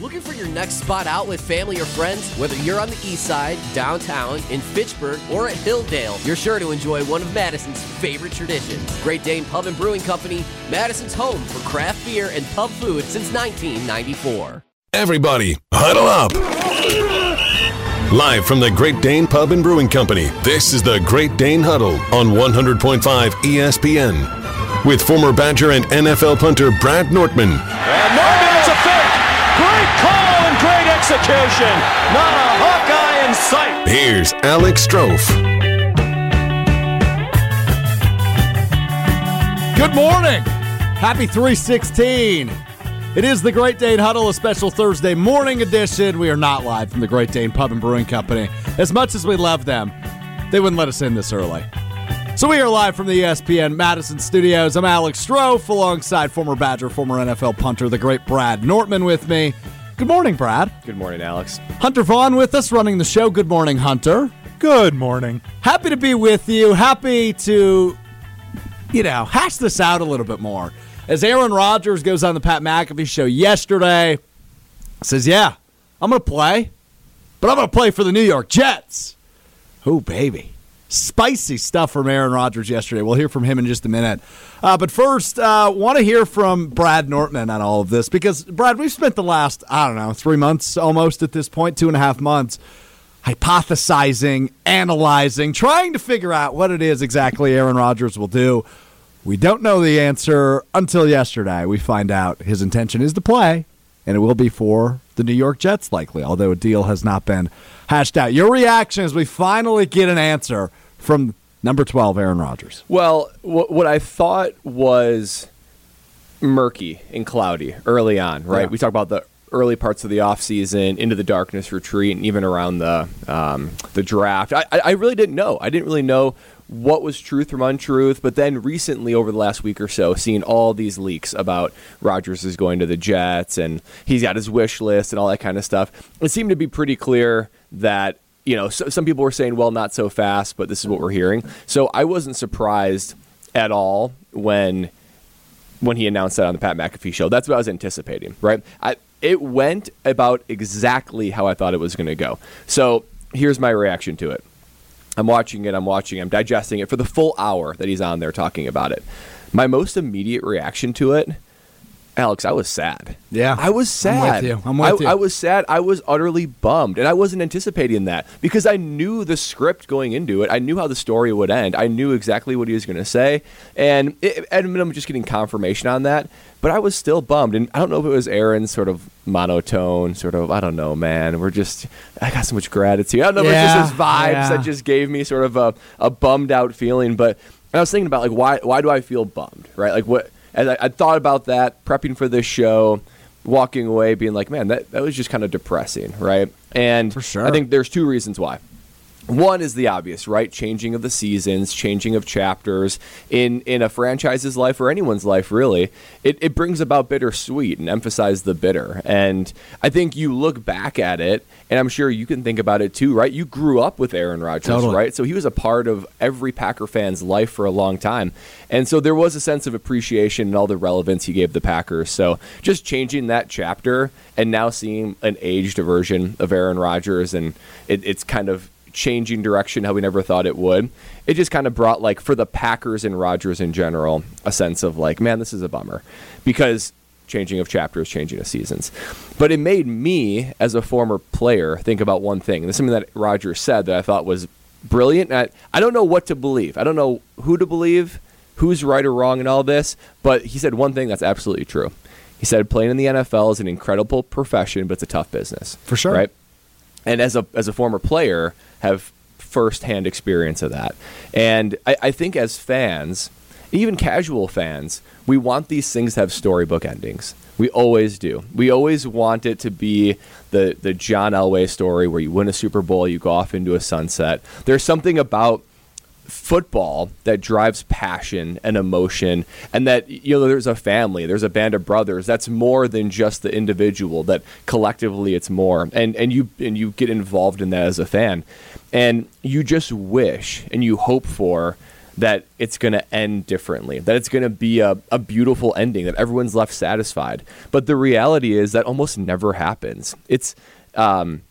Looking for your next spot out with family or friends? Whether you're on the east side, downtown, in Fitchburg, or at Hilldale, you're sure to enjoy one of Madison's favorite traditions. Great Dane Pub and Brewing Company, Madison's home for craft beer and pub food since 1994. Everybody, huddle up. Live from the Great Dane Pub and Brewing Company, this is the Great Dane Huddle on 100.5 ESPN. With former Badger and NFL punter Brad Nortman. And Nortman is a fake. Great call and great execution. Not a Hawkeye in sight. Here's Alex Strouf. Good morning. Happy 316. It is the Great Dane Huddle, a special Thursday morning edition. We are not live from the Great Dane Pub and Brewing Company. As much as we love them, they wouldn't let us in this early. So we are live from the ESPN Madison studios. I'm Alex Strouf alongside former Badger, former NFL punter, the great Brad Nortman with me. Good morning, Brad. Good morning, Alex. Hunter Vaughn with us running the show. Good morning, Hunter. Good morning. Happy to be with you. Happy to, you know, hash this out a little bit more. As Aaron Rodgers goes on the Pat McAfee show yesterday, says, Yeah, I'm going to play, but I'm going to play for the New York Jets. Oh, baby. Spicy stuff from Aaron Rodgers yesterday. We'll hear from him in just a minute. Uh, but first, uh, want to hear from Brad Nortman on all of this because, Brad, we've spent the last, I don't know, three months almost at this point, two and a half months, hypothesizing, analyzing, trying to figure out what it is exactly Aaron Rodgers will do. We don't know the answer until yesterday. We find out his intention is to play, and it will be for the New York Jets, likely, although a deal has not been hashed out. Your reaction as we finally get an answer from number 12, Aaron Rodgers. Well, what, what I thought was murky and cloudy early on, right? Yeah. We talk about the early parts of the offseason, into the darkness retreat, and even around the um, the draft. I I really didn't know. I didn't really know what was truth from untruth. But then recently, over the last week or so, seeing all these leaks about Rodgers is going to the Jets and he's got his wish list and all that kind of stuff, it seemed to be pretty clear that you know so, some people were saying, well, not so fast, but this is what we're hearing. So I wasn't surprised at all when when he announced that on the Pat McAfee show. That's what I was anticipating, right? I, it went about exactly how I thought it was going to go. So here's my reaction to it. I'm watching it, I'm watching, I'm digesting it for the full hour that he's on there talking about it. My most immediate reaction to it, Alex, I was sad. Yeah. I was sad. I'm with you. I'm with I, you. I was sad. I was utterly bummed. And I wasn't anticipating that because I knew the script going into it. I knew how the story would end. I knew exactly what he was going to say. And it, at a minimum, just getting confirmation on that. But I was still bummed. And I don't know if it was Aaron's sort of monotone, sort of, I don't know, man. We're just, I got so much gratitude. I don't know if it's Yeah, just his vibes yeah. that just gave me sort of a, a bummed out feeling. But I was thinking about, like, why, why do I feel bummed, right? Like, what, as I, I thought about that, prepping for this show, walking away, being like, man, that, that was just kind of depressing, right? And sure. I think there's two reasons why. One is the obvious, right? Changing of the seasons, changing of chapters in in a franchise's life or anyone's life, really. It, it brings about bittersweet and emphasize the bitter. And I think you look back at it, and I'm sure you can think about it too, right? You grew up with Aaron Rodgers, Totally. right? So he was a part of every Packer fan's life for a long time. And so there was a sense of appreciation and all the relevance he gave the Packers. So just changing that chapter and now seeing an aged version of Aaron Rodgers and it, it's kind of changing direction how we never thought it would. It just kind of brought like for the Packers and Rodgers in general a sense of like, man, this is a bummer because changing of chapters, changing of seasons. But it made me as a former player think about one thing. And this is something that Rodgers said that I thought was brilliant. I, I don't know what to believe. I don't know who to believe, who's right or wrong in all this, but he said one thing that's absolutely true. He said playing in the NFL is an incredible profession, but it's a tough business. For sure. Right? and as a as a former player have firsthand experience of that. And I, I think as fans even casual fans we want these things to have storybook endings. We always do. We always want it to be the the john elway story where you win a super bowl you go off into a sunset. There's something about football that drives passion and emotion and that you know there's a family there's a band of brothers that's more than just the individual that collectively it's more and and you and you get involved in that as a fan and you just wish and you hope for that it's going to end differently, that it's going to be a, a beautiful ending, that everyone's left satisfied. But the reality is that almost never happens. It's um,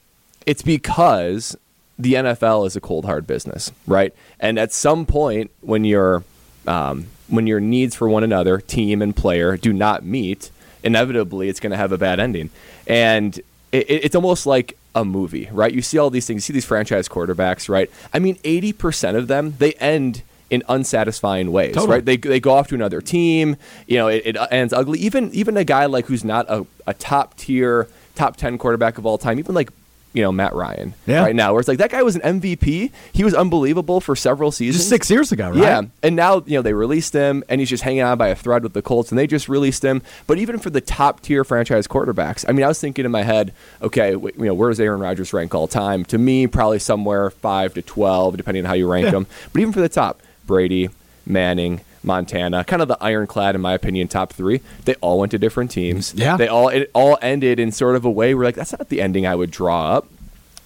it's because the NFL is a cold hard business, right? And at some point, when your um, when your needs for one another, team and player, do not meet, inevitably it's going to have a bad ending. And it, it's almost like a movie, right? You see all these things, you see these franchise quarterbacks, right? I mean, 80% of them, they end in unsatisfying ways, Totally. right? They, they go off to another team, you know, it, it ends ugly. Even even a guy like who's not a, a top tier, top 10 quarterback of all time, even like, you know, Matt Ryan Yeah. right now, where it's like that guy was an MVP. He was unbelievable for several seasons. Just six years ago, right? Yeah, and now you know they released him, and he's just hanging on by a thread with the Colts, and they just released him. But even for the top tier franchise quarterbacks, I mean, I was thinking in my head, okay, w- you know, where does Aaron Rodgers rank all time? To me, probably somewhere five to twelve, depending on how you rank them. But even for the top, Brady, Manning. Montana, kind of the ironclad, in my opinion, top three. They all went to different teams. Yeah. they all it all ended in sort of a way where like that's not the ending I would draw up.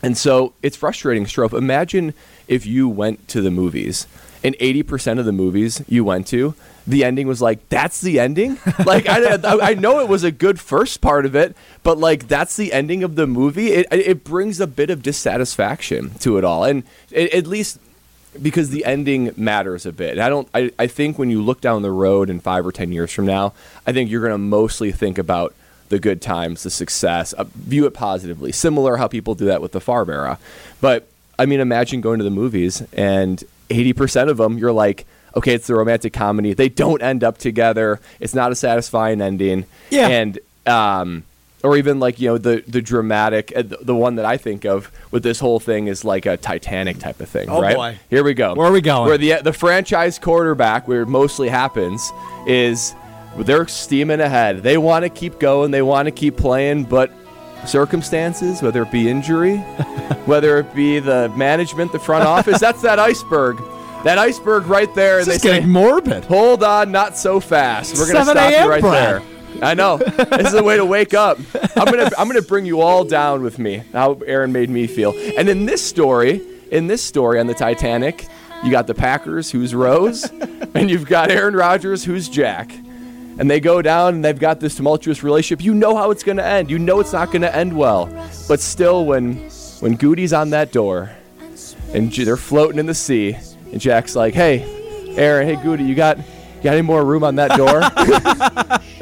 And so it's frustrating, Strouf. Imagine if you went to the movies and 80% of the movies you went to, the ending was like, that's the ending? like, I, I know it was a good first part of it, but like, that's the ending of the movie. It, it brings a bit of dissatisfaction to it all. And it, at least because the ending matters a bit. And I don't. I, I think when you look down the road in five or ten years from now, I think you're going to mostly think about the good times, the success, uh, view it positively. Similar how people do that with the Favre era. But I mean, imagine going to the movies and eighty percent of them, you're like. Okay, it's the romantic comedy. They don't end up together. It's not a satisfying ending. Yeah. And um, or even like you know the the dramatic uh, the, one that I think of with this whole thing is like a Titanic type of thing, Oh, right? boy. Here we go. Where are we going? Where the the franchise quarterback, where it mostly happens, is they're steaming ahead. They want to keep going. They want to keep playing, but circumstances, whether it be injury, whether it be the management, the front office, that's that iceberg. That iceberg right there. This and is they say, getting morbid. Hold on, not so fast. We're gonna stop you right Brad. there. I know. this is a way to wake up. I'm gonna I'm gonna bring you all down with me. How Aaron made me feel. And in this story, in this story on the Titanic, you got the Packers, who's Rose, and you've got Aaron Rodgers, who's Jack. And they go down and they've got this tumultuous relationship. You know how it's gonna end. You know it's not gonna end well. But still, when when Goody's on that door, and they're floating in the sea, and Jack's like, "Hey, Aaron, hey Goody, you got got any more room on that door?"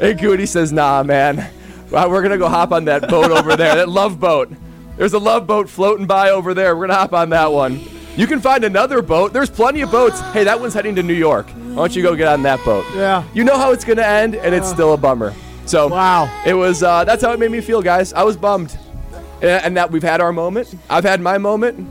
and Goody says, "Nah, man, Well, we're gonna go hop on that boat over there, that love boat. There's a love boat floating by over there. We're gonna hop on that one. You can find another boat. There's plenty of boats. Hey, that one's heading to New York. Why don't you go get on that boat? Yeah. You know how it's gonna end, and it's still a bummer. So Wow. it was. Uh, that's how it made me feel, guys. I was bummed, and, and that we've had our moment. I've had my moment.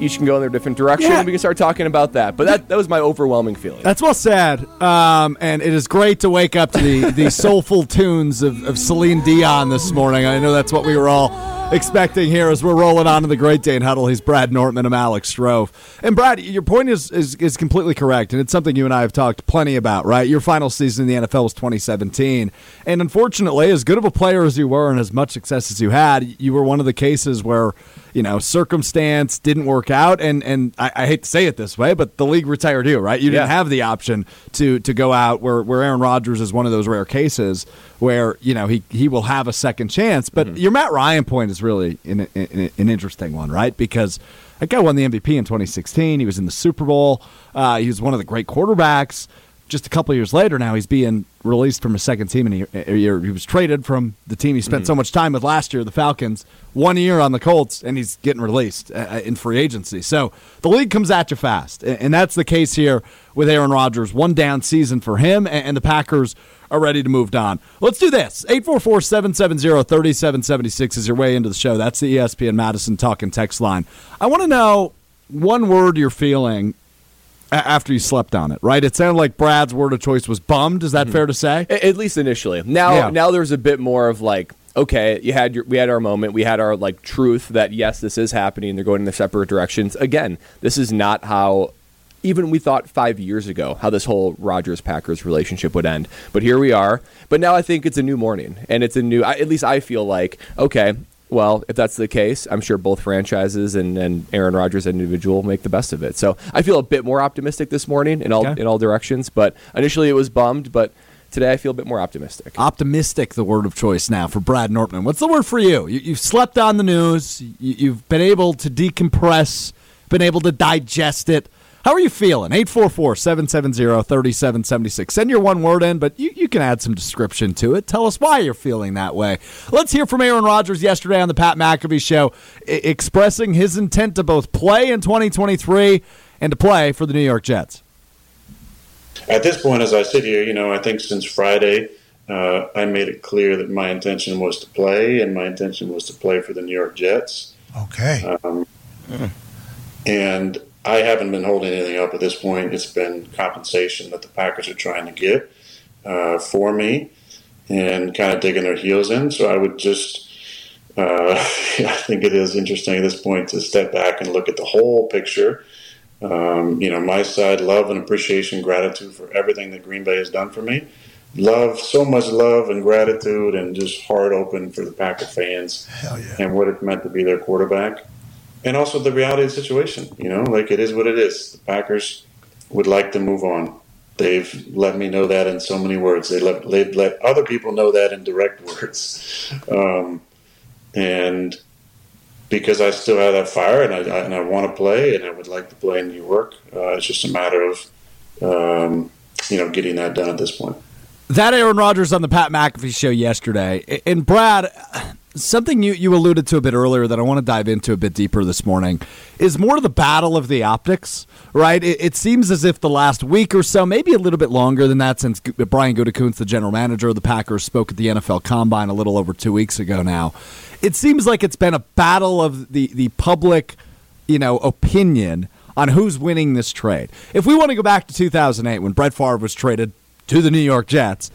Each can go in their different direction, Yeah. and we can start talking about that. But that, that was my overwhelming feeling. That's well said. Um, and it is great to wake up to the, the soulful tunes of, of Celine Dion this morning. I know that's what we were all expecting here as we're rolling on to the Great Dane Huddle. He's Brad Nortman. I'm Alex Strouf. And Brad, your point is, is, is completely correct. And it's something you and I have talked plenty about, right? Your final season in the NFL was 2017. And unfortunately, as good of a player as you were and as much success as you had, you were one of the cases where you know, circumstance didn't work out, and and I, I hate to say it this way, but the league retired you, right? You didn't have the option to to go out where where Aaron Rodgers is one of those rare cases where you know he he will have a second chance. But your Matt Ryan point is really an, an, an interesting one, right? Because that guy won the MVP in 2016. He was in the Super Bowl. Uh, he was one of the great quarterbacks. Just a couple years later, now he's being released from a second team, and he, he was traded from the team he spent so much time with last year, the Falcons. One year on the Colts, and he's getting released uh, in free agency. So the league comes at you fast, and, that's the case here with Aaron Rodgers. One down season for him, and, the Packers are ready to move on. Let's do this. 844-770-3776 is your way into the show. That's the ESPN Madison talking text line. I want to know one word you're feeling after you slept on it, right? It sounded like Brad's word of choice was bummed. Is that mm-hmm. fair to say? At least initially. Now, Yeah. now there's a bit more of like, okay, you had your, we had our moment. We had our like truth that yes, this is happening. They're going in their separate directions. Again, this is not how even we thought five years ago how this whole Rodgers Packers relationship would end. But here we are. But now I think it's a new morning, and it's a new. At least I feel like okay. Well, if that's the case, I'm sure both franchises and, and Aaron Rodgers individual make the best of it. So I feel a bit more optimistic this morning in all Okay. in all directions. But initially it was bummed, but today I feel a bit more optimistic. Optimistic, the word of choice now for Brad Nortman. What's the word for you? you you've slept on the news. You, you've been able to decompress, been able to digest it. How are you feeling? 844-770-3776. Send your one word in, but you, you can add some description to it. Tell us why you're feeling that way. Let's hear from Aaron Rodgers yesterday on the Pat McAfee show, I- expressing his intent to both play in 2023 and to play for the New York Jets. At this point, as I sit here, you know, I think since Friday, uh, I made it clear that my intention was to play, and my intention was to play for the New York Jets. Okay. And I haven't been holding anything up at this point. It's been compensation that the Packers are trying to get uh, for me and kind of digging their heels in. So I would just, uh, I think it is interesting at this point to step back and look at the whole picture. Um, you know, my side, love and appreciation, gratitude for everything that Green Bay has done for me. Love, so much love and gratitude, and just heart open for the Packer fans yeah. and what it meant to be their quarterback. And also the reality of the situation, you know, like it is what it is. The Packers would like to move on. They've let me know that in so many words. They let they've let other people know that in direct words, um, and because I still have that fire and I, I and I want to play and I would like to play in New York. Uh, it's just a matter of um, you know getting that done at this point. That Aaron Rodgers on the Pat McAfee show yesterday. And Brad, something you, you alluded to a bit earlier that I want to dive into a bit deeper this morning is more the battle of the optics, right? It, it seems as if the last week or so, maybe a little bit longer than that since Brian Gutekunst, the general manager of the Packers, spoke at the NFL Combine a little over two weeks ago now. It seems like it's been a battle of the, the public, you know, opinion on who's winning this trade. If we want to go back to 2008 when Brett Favre was traded to the New York Jets,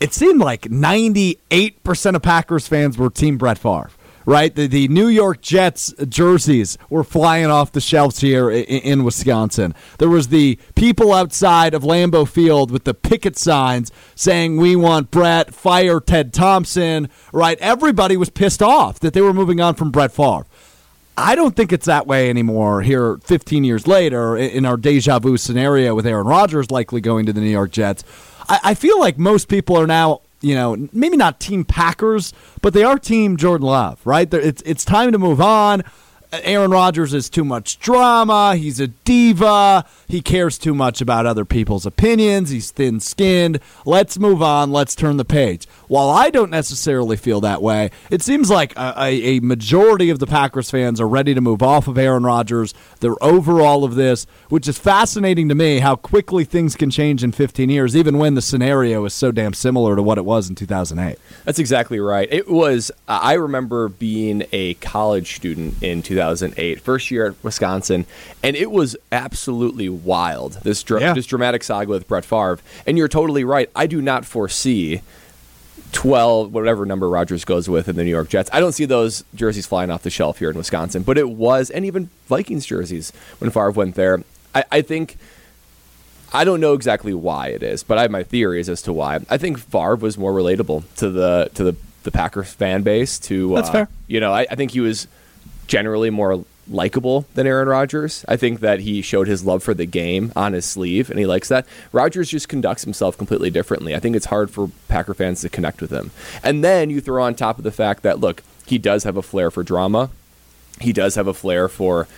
it seemed like 98% of Packers fans were Team Brett Favre, right? The, the New York Jets jerseys were flying off the shelves here in, in Wisconsin. There was the people outside of Lambeau Field with the picket signs saying, We want Brett, fire Ted Thompson, right? Everybody was pissed off that they were moving on from Brett Favre. I don't think it's that way anymore here 15 years later in in our deja vu scenario with Aaron Rodgers likely going to the New York Jets. I, I feel like most people are now, you know, maybe not Team Packers, but they are Team Jordan Love, right? It's, it's time to move on. Aaron Rodgers is too much drama. He's a diva. He cares too much about other people's opinions. He's thin skinned. Let's move on. Let's turn the page. While I don't necessarily feel that way, it seems like a, a, majority of the Packers fans are ready to move off of Aaron Rodgers. They're over all of this, which is fascinating to me how quickly things can change in 15 years, even when the scenario is so damn similar to what it was in 2008. That's exactly right. It was. I remember being a college student in 2008, first year at Wisconsin, and it was absolutely wild. This dra- Yeah. this dramatic saga with Brett Favre. And you're totally right. I do not foresee 12, whatever number Rodgers goes with in the New York Jets. I don't see those jerseys flying off the shelf here in Wisconsin, but it was, and even Vikings jerseys when Favre went there. I, I think. I don't know exactly why it is, but I have my theories as to why. I think Favre was more relatable to the to the the Packers fan base. To That's uh, fair. You know, I, I think he was generally more likable than Aaron Rodgers. I think that he showed his love for the game on his sleeve, and he likes that. Rodgers just conducts himself completely differently. I think it's hard for Packer fans to connect with him. And then you throw on top of the fact that look, he does have a flair for drama. He does have a flair for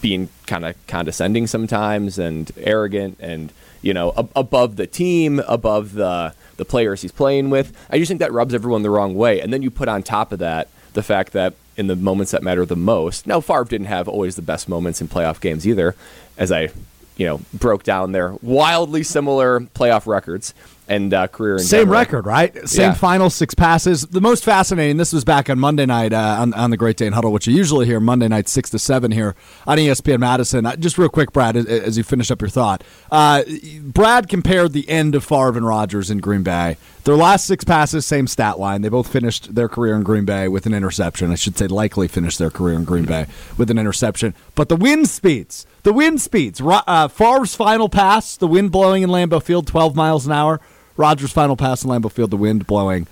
being kind of condescending sometimes and arrogant and you know ab- above the team above the the players he's playing with i just think that rubs everyone the wrong way and then you put on top of that the fact that in the moments that matter the most. Now Favre didn't have always the best moments in playoff games either as i you know broke down their wildly similar playoff records and uh, career in Same record, right? Same Yeah. final six passes. The most fascinating. This was back on Monday night uh, on, on the Great Dane Huddle, which you usually hear Monday night six to seven here on ESPN Madison. Uh, just real quick, Brad, as, as you finish up your thought, uh, Brad compared the end of Favre and Rodgers in Green Bay. Their last six passes, same stat line. They both finished their career in Green Bay with an interception. I should say, likely finished their career in Green Bay with an interception. But the wind speeds, the wind speeds. Uh, Favre's final pass, the wind blowing in Lambeau Field, twelve miles an hour. Rodgers' final pass in Lambeau Field, the wind blowing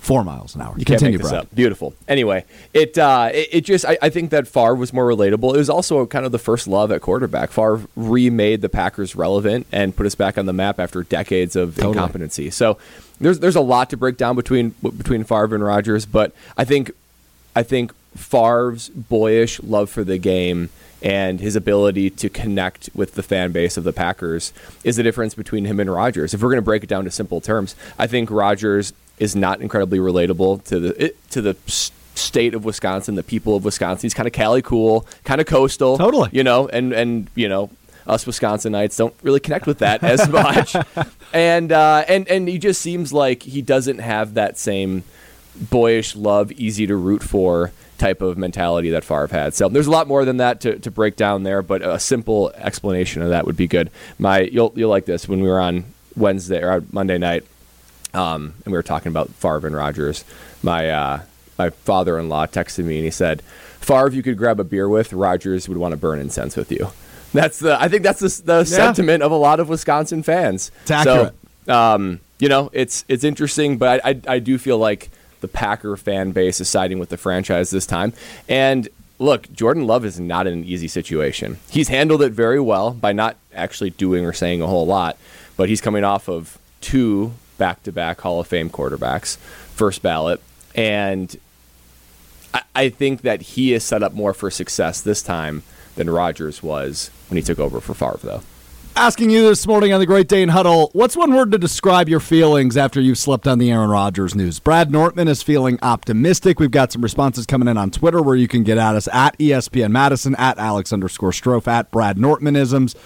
Four miles an hour. You Continue, can't make this Brad. up. Beautiful. Anyway, it uh, it, it just I, I think that Favre was more relatable. It was also kind of the first love at quarterback. Favre remade the Packers relevant and put us back on the map after decades of Totally. incompetency. So there's there's a lot to break down between between Favre and Rodgers, but I think I think Favre's boyish love for the game and his ability to connect with the fan base of the Packers is the difference between him and Rodgers. If we're going to break it down to simple terms, I think Rodgers is not incredibly relatable to the it, to the state of Wisconsin, the people of Wisconsin. He's kind of Cali cool, kind of coastal, Totally. you know, and and you know. Us Wisconsinites don't really connect with that as much, and uh, and and he just seems like he doesn't have that same boyish love, easy to root for type of mentality that Favre had. So there's a lot more than that to, to break down there, but a simple explanation of that would be good. My you'll you'll like this when we were on Wednesday or Monday night, um, and we were talking about Favre and Rodgers. My uh, my father-in-law texted me and he said, "Favre, you could grab a beer with Rodgers would want to burn incense with you." That's the I think that's the, the sentiment of a lot of Wisconsin fans. It's accurate. So, um, you know, it's it's interesting, but I, I I do feel like the Packer fan base is siding with the franchise this time. And look, Jordan Love is not in an easy situation. He's handled it very well by not actually doing or saying a whole lot, but he's coming off of two back-to-back Hall of Fame quarterbacks, first ballot, and I, I think that he is set up more for success this time than Rodgers was when he took over for Favre, though. Asking you this morning on the Great Dane Huddle, what's one word to describe your feelings after you've slept on the Aaron Rodgers news? Brad Nortman is feeling optimistic. We've got some responses coming in on Twitter where you can get at us at ESPN Madison, at Alex underscore Strouf, at Brad Nortmanisms.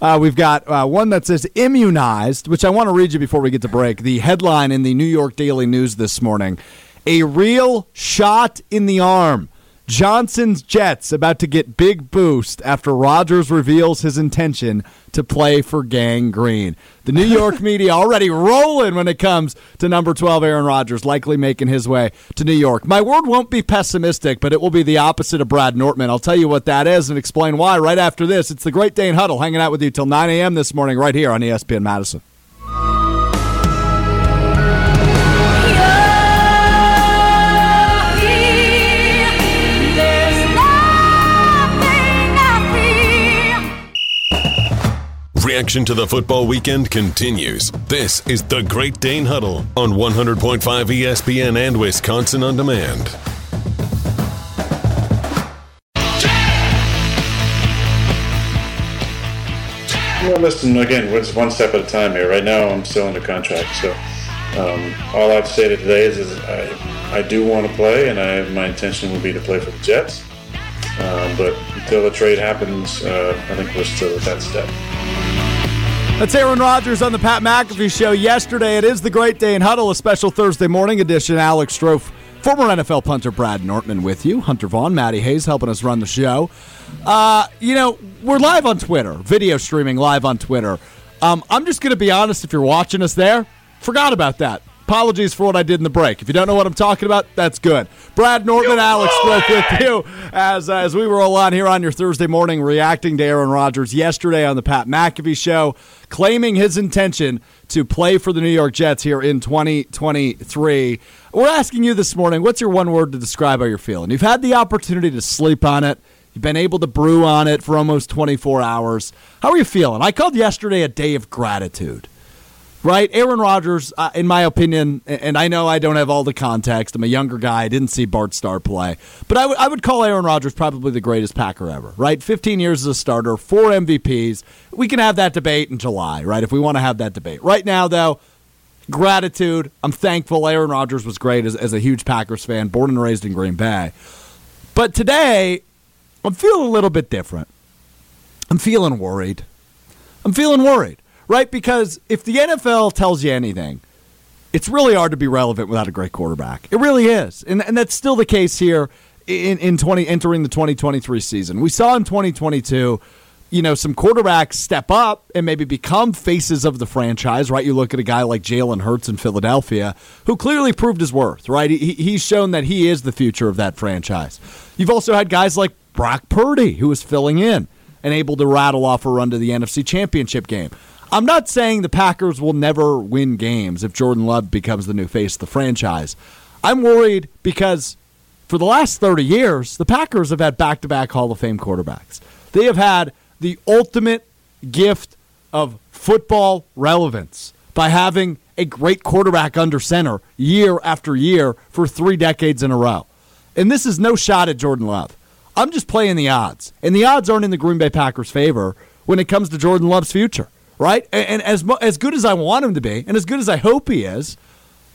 Uh, we've got uh, one that says immunized, which I want to read you before we get to break. The headline in the New York Daily News this morning A real shot in the arm. Johnson's Jets about to get big boost after Rodgers reveals his intention to play for Gang Green. The New York media already rolling when it comes to number 12 Aaron Rodgers, likely making his way to New York. My word won't be pessimistic, but it will be the opposite of Brad Nortman. I'll tell you what that is and explain why right after this. It's the Great Dane Huddle hanging out with you till 9 a.m. this morning right here on ESPN Madison. Reaction to the football weekend continues. This is the Great Dane Huddle on 100.5 ESPN and Wisconsin On Demand. Well, listen, again, it's one step at a time here. Right now, I'm still under contract, so um, all I've stated today is, is I, I do want to play, and I, my intention will be to play for the Jets. Um, but until the trade happens, uh, I think we're still at that step. That's Aaron Rodgers on the Pat McAfee Show yesterday. It is the Great Dane Huddle, a special Thursday morning edition. Alex Strouf, former NFL punter Brad Nortman with you. Hunter Vaughn, Maddie Hayes helping us run the show. Uh, you know, we're live on Twitter, video streaming live on Twitter. Um, I'm just going to be honest, if you're watching us there, forgot about that. Apologies for what I did in the break. If you don't know what I'm talking about, that's good. Brad Nortman, Alex Strouf with you as, uh, as we roll on here on your Thursday morning reacting to Aaron Rodgers yesterday on the Pat McAfee Show, claiming his intention to play for the New York Jets here in 2023. We're asking you this morning, what's your one word to describe how you're feeling? You've had the opportunity to sleep on it. You've been able to brew on it for almost 24 hours. How are you feeling? I called yesterday a day of gratitude right? Aaron Rodgers, uh, in my opinion, and I know I don't have all the context. I'm a younger guy. I didn't see Bart Starr play, but I, w- I would call Aaron Rodgers probably the greatest Packer ever, right? 15 years as a starter, four MVPs. We can have that debate in July, right? If we want to have that debate. Right now, though, gratitude. I'm thankful Aaron Rodgers was great as, as a huge Packers fan, born and raised in Green Bay. But today, I'm feeling a little bit different. I'm feeling worried. I'm feeling worried right? Because if the NFL tells you anything, it's really hard to be relevant without a great quarterback. It really is, and and that's still the case here in in twenty entering the twenty twenty three season. We saw in twenty twenty two. You know, some quarterbacks step up and maybe become faces of the franchise, right? You look at a guy like Jalen Hurts in Philadelphia, who clearly proved his worth, right? He, he's shown that he is the future of that franchise. You've also had guys like Brock Purdy, who was filling in and able to rattle off a run to the NFC Championship game. I'm not saying the Packers will never win games if Jordan Love becomes the new face of the franchise. I'm worried because for the last 30 years, the Packers have had back to back Hall of Fame quarterbacks. They have had the ultimate gift of football relevance by having a great quarterback under center year after year for three decades in a row. And this is no shot at Jordan Love. I'm just playing the odds. And the odds aren't in the Green Bay Packers' favor when it comes to Jordan Love's future, right? And, and as, as good as I want him to be, and as good as I hope he is,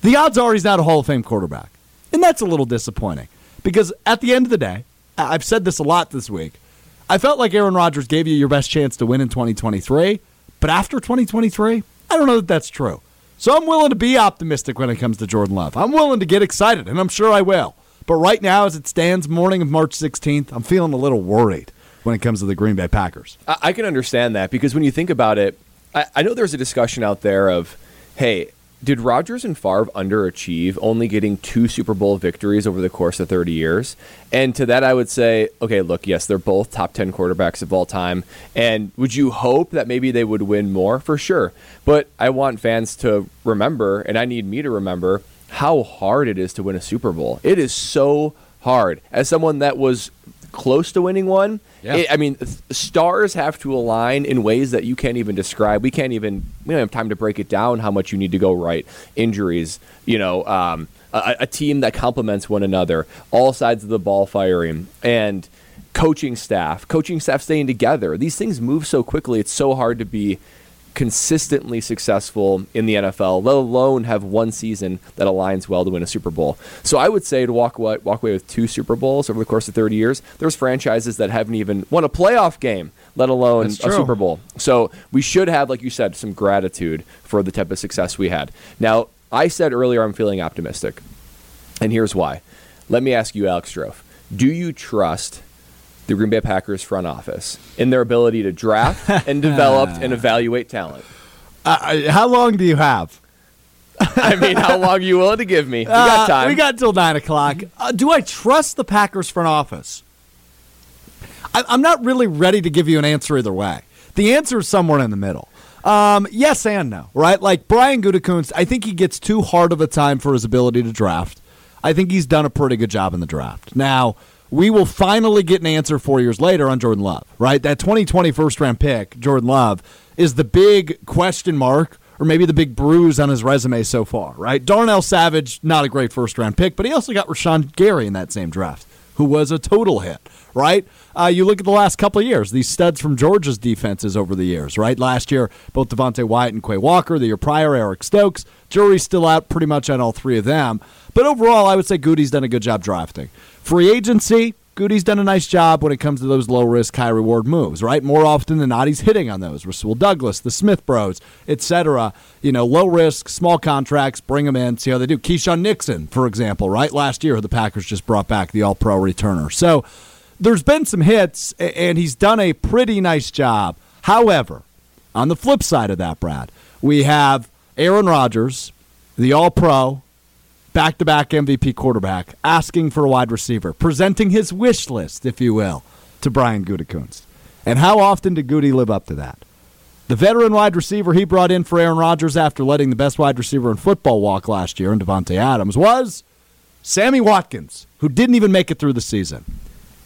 the odds are he's not a Hall of Fame quarterback. And that's a little disappointing because at the end of the day, I've said this a lot this week. I felt like Aaron Rodgers gave you your best chance to win in 2023, but after 2023, I don't know that that's true. So I'm willing to be optimistic when it comes to Jordan Love. I'm willing to get excited, and I'm sure I will. But right now, as it stands, morning of March 16th, I'm feeling a little worried when it comes to the Green Bay Packers. I, I can understand that because when you think about it, I, I know there's a discussion out there of, hey, did Rodgers and Favre underachieve, only getting two Super Bowl victories over the course of 30 years? And to that, I would say, okay, look, yes, they're both top 10 quarterbacks of all time. And would you hope that maybe they would win more? For sure. But I want fans to remember, and I need me to remember, how hard it is to win a Super Bowl. It is so hard. As someone that was close to winning one. Yeah. It, I mean, th- stars have to align in ways that you can't even describe. We can't even we don't have time to break it down how much you need to go right. Injuries, you know, um, a, a team that complements one another, all sides of the ball firing, and coaching staff, coaching staff staying together. These things move so quickly. It's so hard to be consistently successful in the NFL, let alone have one season that aligns well to win a Super Bowl. So I would say to walk away, walk away with two Super Bowls over the course of 30 years, there's franchises that haven't even won a playoff game, let alone a. Super Bowl. So we should have, like you said, some gratitude for the type of success we had. Now, I said earlier I'm feeling optimistic, and here's why. Let me ask you, Alex Strouf, do you trust the Green Bay Packers front office in their ability to draft and develop and evaluate talent? Uh, uh, how long do you have? I mean, how long are you willing to give me? We Uh, got time. we got till nine o'clock. Uh, do I trust the Packers front office? I, I'm not really ready to give you an answer either way. The answer is somewhere in the middle. Um, yes and no, right? Like Brian Gutekunst, I think he gets too hard of a time for his ability to draft. I think he's done a pretty good job in the draft. Now, we will finally get an answer four years later on Jordan Love, right? That 2020 first round pick, Jordan Love, is the big question mark or maybe the big bruise on his resume so far, right? Darnell Savage, not a great first round pick, but he also got Rashan Gary in that same draft, who was a total hit, right? Uh, you look at the last couple of years, these studs from Georgia's defenses over the years, right? Last year, both Devonte Wyatt and Quay Walker. The year prior, Eric Stokes. Jury's still out pretty much on all three of them. But overall, I would say Goody's done a good job drafting. Free agency, Goody's done a nice job when it comes to those low risk, high reward moves, right? More often than not, he's hitting on those. Rasul Douglas, the Smith Bros, etc. You know, low risk, small contracts, bring them in, see how they do. Keisean Nixon, for example, right? Last year, the Packers just brought back the All Pro returner. So there's been some hits, and he's done a pretty nice job. However, on the flip side of that, Brad, we have Aaron Rodgers, the All Pro, back to back MVP quarterback, asking for a wide receiver, presenting his wish list, if you will, to Brian Gutekunst. And how often did Goody live up to that? The veteran wide receiver he brought in for Aaron Rodgers after letting the best wide receiver in football walk last year in Davante Adams was Sammy Watkins, who didn't even make it through the season.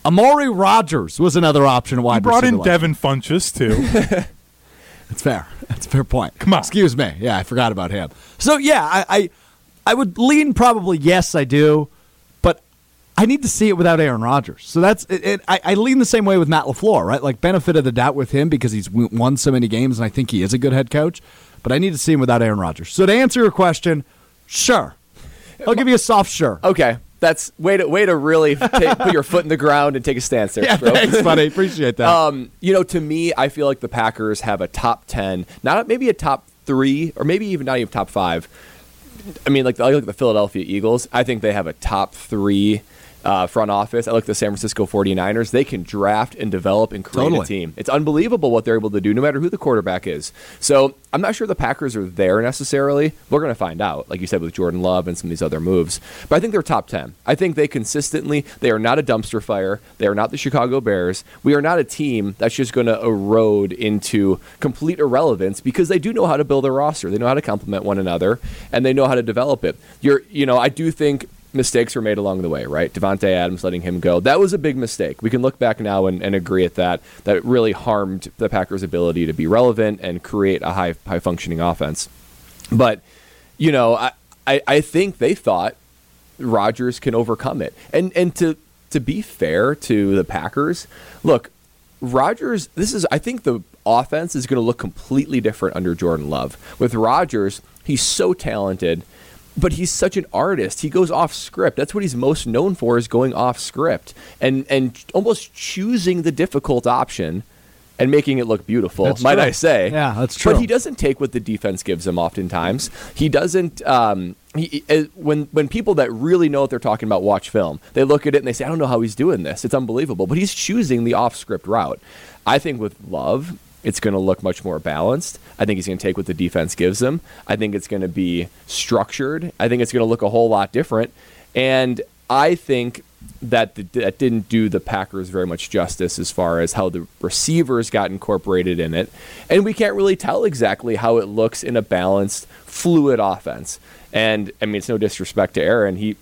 Amari Rodgers was another option wide He brought receiver in. Devin Funchess too. That's fair. That's a fair point. Come on. Excuse me. Yeah, I forgot about him. So yeah, I, I I would lean probably yes, I do, but I need to see it without Aaron Rodgers. So that's it, it, I, I lean the same way with Matt LaFleur, right? Like benefit of the doubt with him because he's won so many games, and I think he is a good head coach. But I need to see him without Aaron Rodgers. So to answer your question, sure, I'll give you a soft sure. okay, that's way to way to really take, put your foot in the ground and take a stance there, yeah, bro. thanks, buddy. Appreciate that. Um, you know, to me, I feel like the Packers have a top ten, not maybe a top three, or maybe even not even top five. I mean, like I look the Philadelphia Eagles. I think they have a top three uh, front office. I look at the San Francisco 49ers. They can draft and develop and create Totally. a team. It's unbelievable what they're able to do, no matter who the quarterback is. So I'm not sure the Packers are there necessarily. We're going to find out, like you said, with Jordan Love and some of these other moves. But I think they're top 10. I think they consistently, they are not a dumpster fire. They are not the Chicago Bears. We are not a team that's just going to erode into complete irrelevance because they do know how to build a roster. They know how to complement one another and they know how to develop it. You're, you know, I do think mistakes were made along the way, right? Davante Adams letting him go. That was a big mistake. We can look back now and, and agree at that. That really harmed the Packers' ability to be relevant and create a high high functioning offense. But, you know, I, I, I think they thought Rodgers can overcome it. And and to to be fair to the Packers, look, Rodgers, this is I think the offense is going to look completely different under Jordan Love. With Rodgers, he's so talented, but he's such an artist. He goes off script. That's what he's most known for is going off script and and almost choosing the difficult option and making it look beautiful, That's might true. I say? Yeah, that's true. But he doesn't take what the defense gives him. Oftentimes, he doesn't. Um, he, uh, when when people that really know what they're talking about watch film, they look at it and they say, "I don't know how he's doing this. It's unbelievable." But he's choosing the off-script route. I think with Love, it's going to look much more balanced. I think he's going to take what the defense gives him. I think it's going to be structured. I think it's going to look a whole lot different. And I think that the, that didn't do the Packers very much justice as far as how the receivers got incorporated in it, and we can't really tell exactly how it looks in a balanced, fluid offense. And I mean, it's no disrespect to Aaron. He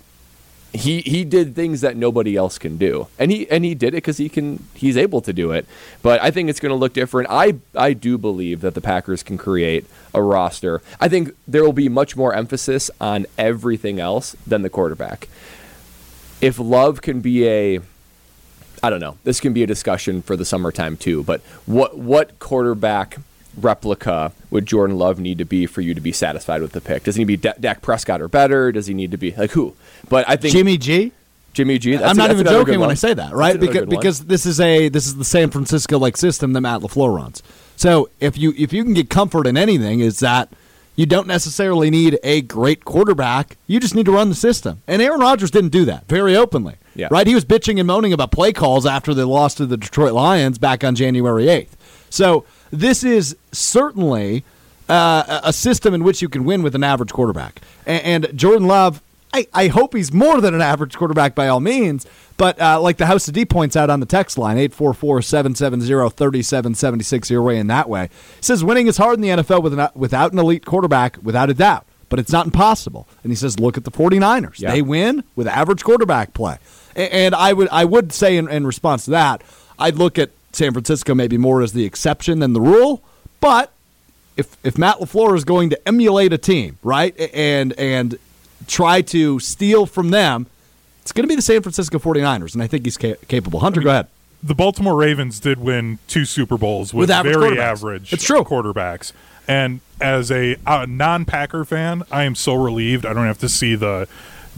he he did things that nobody else can do, and he and he did it because he can. He's able to do it. But I think it's going to look different. I I do believe that the Packers can create a roster. I think there will be much more emphasis on everything else than the quarterback if Love can be a I don't know. This can be a discussion for the summertime too, but what what quarterback replica would Jordan Love need to be for you to be satisfied with the pick? Does he need to be D- Dak Prescott or better? Does he need to be like who? But I think Jimmy G. Jimmy G. that's I'm not even joking when. I say that, right? Because because this is a this is the San Francisco like system that Matt LaFleur runs. So if you if you can get comfort in anything, is that you don't necessarily need a great quarterback. You just need to run the system. And Aaron Rodgers didn't do that very openly. Yeah. Right? He was bitching and moaning about play calls after they lost to the Detroit Lions back on January 8th. So this is certainly uh, a system in which you can win with an average quarterback. And, and Jordan Love, I, I hope he's more than an average quarterback by all means. But uh, like the House of D points out on the text line, 844 770 3776, your way in that way. Says winning is hard in the NFL with an, without an elite quarterback, without a doubt. But it's not impossible. And he says, look at the 49ers. Yeah. They win with average quarterback play. And I would I would say in, in response to that, I'd look at San Francisco maybe more as the exception than the rule. But if if Matt LaFleur is going to emulate a team, right, and and try to steal from them, it's going to be the San Francisco 49ers, and I think he's ca- capable. Hunter, go ahead. the Baltimore Ravens did win two Super Bowls with, With average very average It's true. quarterbacks. And as a, a non-Packer fan, I am so relieved I don't have to see the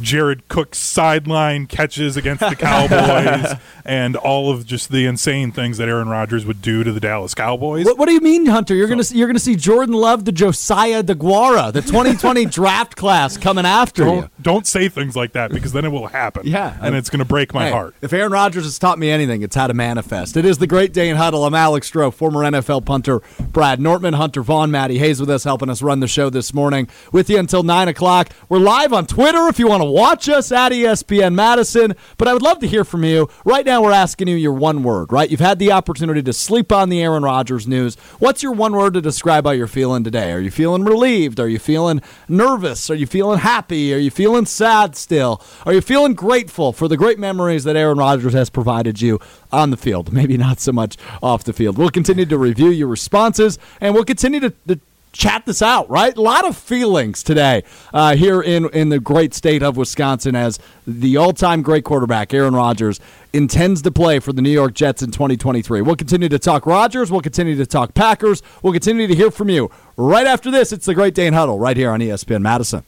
Jared Cook sideline catches against the Cowboys and all of just the insane things that Aaron Rodgers would do to the Dallas Cowboys. What, what do you mean, Hunter? You're gonna see, you're gonna see Jordan Love to Josiah Deguara, the 2020 draft class coming after you. Don't, don't say things like that because then it will happen. Yeah. and it's going to break my Hey, heart. If Aaron Rodgers has taught me anything, it's how to manifest. It is the Great Dane Huddle. I'm Alex Strouf, former NFL punter Brad Nortman, Hunter Vaughn, Matty Hayes with us, helping us run the show this morning. With you until 9 o'clock. We're live on Twitter if you want to watch us at ESPN Madison. But I would love to hear from you. Right now, we're asking you your one word, right? You've had the opportunity to sleep on the Aaron Rodgers news. What's your one word to describe how you're feeling today? Are you feeling relieved? Are you feeling nervous? Are you feeling happy? Are you feeling sad still? Are you feeling grateful for the great memories that Aaron Rodgers has provided you on the field? Maybe not so much off the field. We'll continue to review your responses and we'll continue to. to Chat this out, right? A lot of feelings today uh, here in, in the great state of Wisconsin as the all time great quarterback, Aaron Rodgers, intends to play for the New York Jets in 2023. We'll continue to talk Rodgers. We'll continue to talk Packers. We'll continue to hear from you. Right after this, it's the Great Dane Huddle right here on ESPN Madison.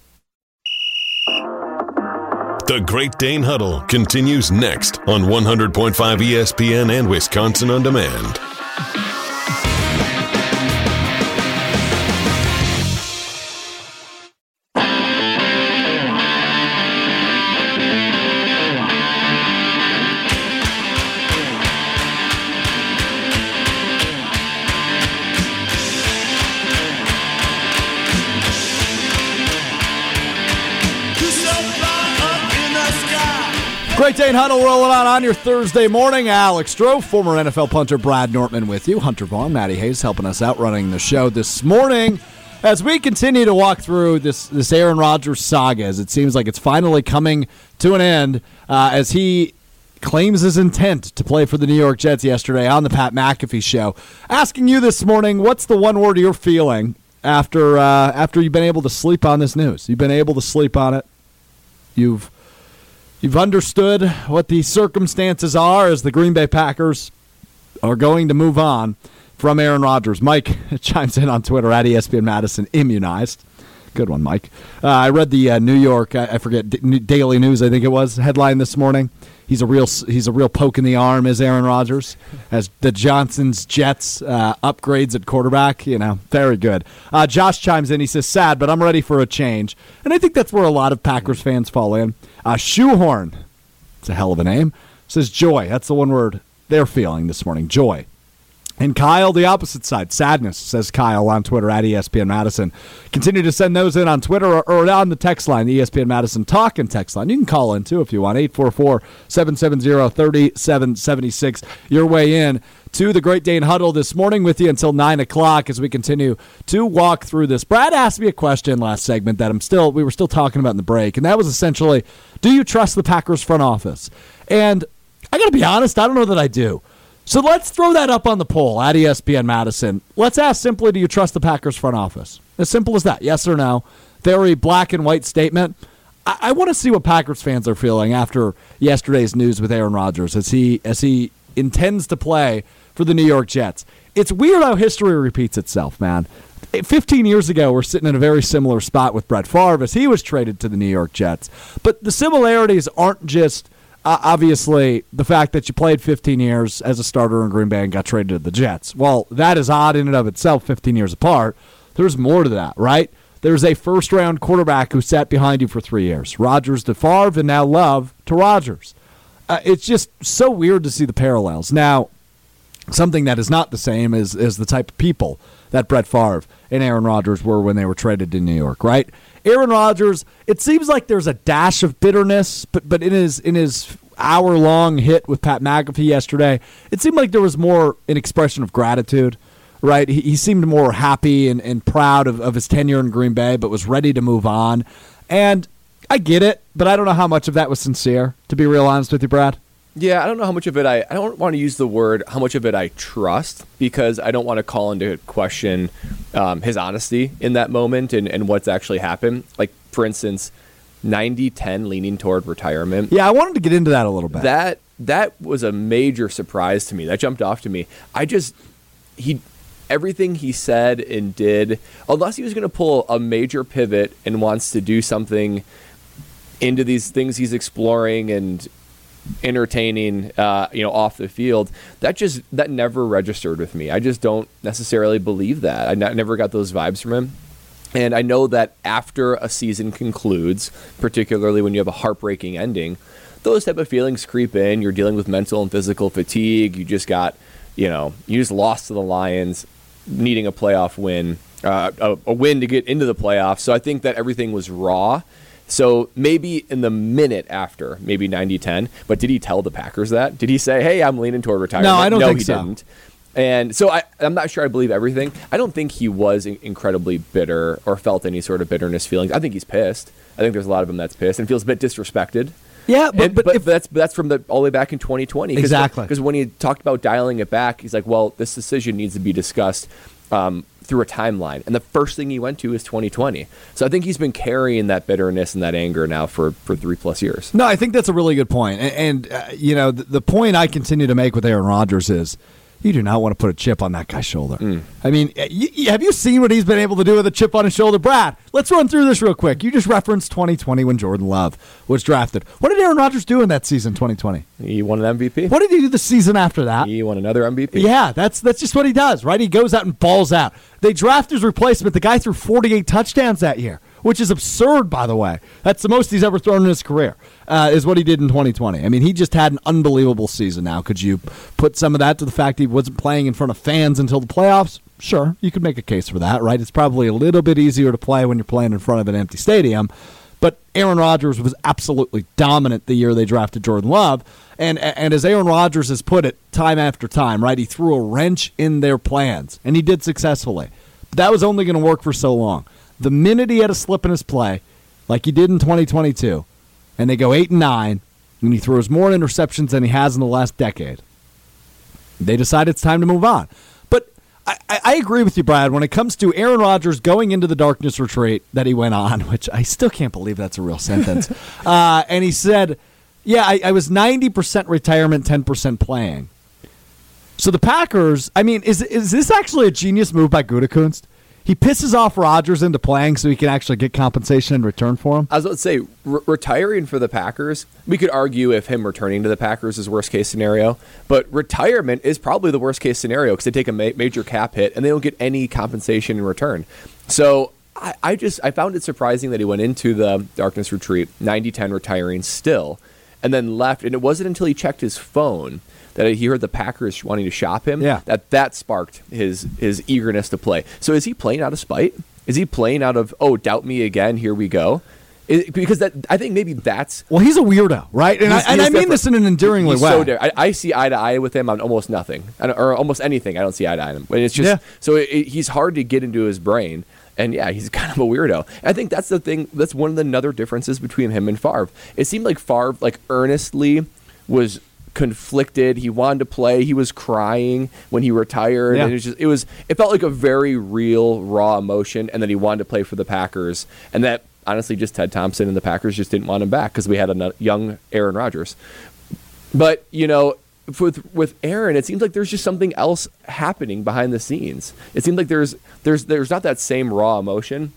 The Great Dane Huddle continues next on 100.5 ESPN and Wisconsin On Demand. Great Huddle rolling on on your Thursday morning. Alex Strouf, former NFL punter Brad Nortman with you. Hunter Vaughn, Maddie Hayes helping us out running the show this morning. As we continue to walk through this this Aaron Rodgers saga, as it seems like it's finally coming to an end, uh, as he claims his intent to play for the New York Jets yesterday on the Pat McAfee show. Asking you this morning, what's the one word you're feeling after uh, after you've been able to sleep on this news? You've been able to sleep on it. You've you've understood what the circumstances are as the Green Bay Packers are going to move on from Aaron Rodgers. Mike chimes in on Twitter at ESPN Madison, immunized. Good one, Mike. Uh, I read the uh, New York, I, I forget, D- Daily News, I think it was, headline this morning. He's a real he's a real poke in the arm, is Aaron Rodgers, as the Johnson's Jets uh, upgrades at quarterback. You know, very good. Uh, Josh chimes in. He says, "Sad, but I'm ready for a change," and I think that's where a lot of Packers fans fall in. Uh, Shoehorn, it's a hell of a name. Says joy. That's the one word they're feeling this morning. Joy. And Kyle, the opposite side, sadness, says Kyle on Twitter at ESPN Madison. Continue to send those in on Twitter or, or on the text line, the ESPN Madison talk and text line. You can call in too if you want, 844 770 3776. Your way in to the Great Dane Huddle this morning with you until 9 o'clock as we continue to walk through this. Brad asked me a question last segment that I'm still, we were still talking about in the break, and that was essentially do you trust the Packers front office? And I got to be honest, I don't know that I do. So let's throw that up on the poll at ESPN Madison. Let's ask simply do you trust the Packers front office? As simple as that. Yes or no. Very black and white statement. I, I want to see what Packers fans are feeling after yesterday's news with Aaron Rodgers as he as he intends to play for the New York Jets. It's weird how history repeats itself, man. 15 years ago, we're sitting in a very similar spot with Brett Favre as he was traded to the New York Jets. But the similarities aren't just uh, obviously the fact that you played 15 years as a starter in Green Bay and got traded to the Jets. Well, that is odd in and of itself, 15 years apart. There's more to that, right? There's a first round quarterback who sat behind you for three years Rodgers to Favre, and now Love to Rodgers. Uh, it's just so weird to see the parallels. Now, something that is not the same is, is the type of people that Brett Favre and Aaron Rodgers were when they were traded to New York, right? Aaron Rodgers, it seems like there's a dash of bitterness, but but in his in his hour long hit with Pat McAfee yesterday, it seemed like there was more an expression of gratitude. Right, he, he seemed more happy and, and proud of, of his tenure in Green Bay, but was ready to move on. And I get it, but I don't know how much of that was sincere. To be real honest with you, Brad. Yeah, I don't know how much of it I I don't want to use the word how much of it I trust because I don't want to call into question um, his honesty in that moment and, and what's actually happened. Like for instance, 90-10 leaning toward retirement. Yeah, I wanted to get into that a little bit. That that was a major surprise to me. That jumped off to me. I just he everything he said and did, unless he was going to pull a major pivot and wants to do something into these things he's exploring and entertaining, uh, you know, off the field. That just that never registered with me. I just don't necessarily believe that. I never got those vibes from him. And I know that after a season concludes, particularly when you have a heartbreaking ending, those type of feelings creep in. You're dealing with mental and physical fatigue. You just got, you know, you just lost to the Lions, needing a playoff win, uh, a, a win to get into the playoffs. So I think that everything was raw so maybe in the minute after, maybe 90 10, but did he tell the Packers that? Did he say, hey, I'm leaning toward retirement? No, I don't no, think he so. didn't. And so I, I'm not sure I believe everything. I don't think he was incredibly bitter or felt any sort of bitterness feelings. I think he's pissed. I think there's a lot of him that's pissed and feels a bit disrespected. Yeah, but, And- but, but, if, that's that's from the all the way back in 2020. Cause, Exactly. Because when he talked about dialing it back, he's like, "Well, this decision needs to be discussed um, through a timeline." And the first thing he went to is 2020. So I think he's been carrying that bitterness and that anger now for for three plus years. No, I think that's a really good point. And, and uh, you know, the, the point I continue to make with Aaron Rodgers is you do not want to put a chip on that guy's shoulder. Mm. I mean, have you seen what he's been able to do with a chip on his shoulder? Brad, let's run through this real quick. You just referenced 2020 when Jordan Love was drafted. What did Aaron Rodgers do in that season, 2020? He won an MVP. What did he do the season after that? He won another MVP. Yeah, that's that's just what he does, right? He goes out and balls out. They draft his replacement. The guy threw 48 touchdowns that year, which is absurd, by the way. That's the most he's ever thrown in his career, uh, is what he did in 2020. I mean, he just had an unbelievable season now. Could you put some of that to the fact he wasn't playing in front of fans until the playoffs? Sure, you could make a case for that, right? It's probably a little bit easier to play when you're playing in front of an empty stadium. But Aaron Rodgers was absolutely dominant the year they drafted Jordan Love. And and as Aaron Rodgers has put it time after time, right? He threw a wrench in their plans, and he did successfully. But that was only going to work for so long. The minute he had a slip in his play, like he did in 2022, and they go eight and nine, and he throws more interceptions than he has in the last decade, they decide it's time to move on. But I, I agree with you, Brad. When it comes to Aaron Rodgers going into the darkness retreat that he went on, which I still can't believe that's a real sentence, uh, and he said, "Yeah, I, I was 90% retirement, 10% playing." So the Packers, I mean, is is this actually a genius move by Gutekunst? He pisses off Rodgers into playing so he can actually get compensation in return for him. I was about to say, re- retiring for the Packers, we could argue if him returning to the Packers is worst case scenario, but retirement is probably the worst case scenario because they take a ma- major cap hit and they don't get any compensation in return. So I, I just I found it surprising that he went into the darkness retreat 90-10 retiring still, and then left. And it wasn't until he checked his phone that he heard the Packers wanting to shop him. Yeah. that that sparked his his eagerness to play. So is he playing out of spite? Is he playing out of oh doubt me again? Here we go. Is- because that I think maybe that's Well, he's a weirdo, right? And, I, and I mean different. this in an endearing He's way. so. I, I see eye to eye with him on almost nothing, or almost anything. I don't see eye to eye. on him. But it's just Yeah. so it, it- he's hard to get into his brain. And yeah, he's kind of a weirdo. I think that's the thing. That's one of the another differences between him and Favre. It seemed like Favre, like earnestly, was conflicted. He wanted to play. He was crying when he retired. Yeah. And it was just it was it felt like a very real raw emotion. And then he wanted to play for the Packers. And that honestly, just Ted Thompson and the Packers just didn't want him back because we had a young Aaron Rodgers. But you know, with with Aaron, it seems like there's just something else happening behind the scenes. It seems like there's there's there's not that same raw emotion,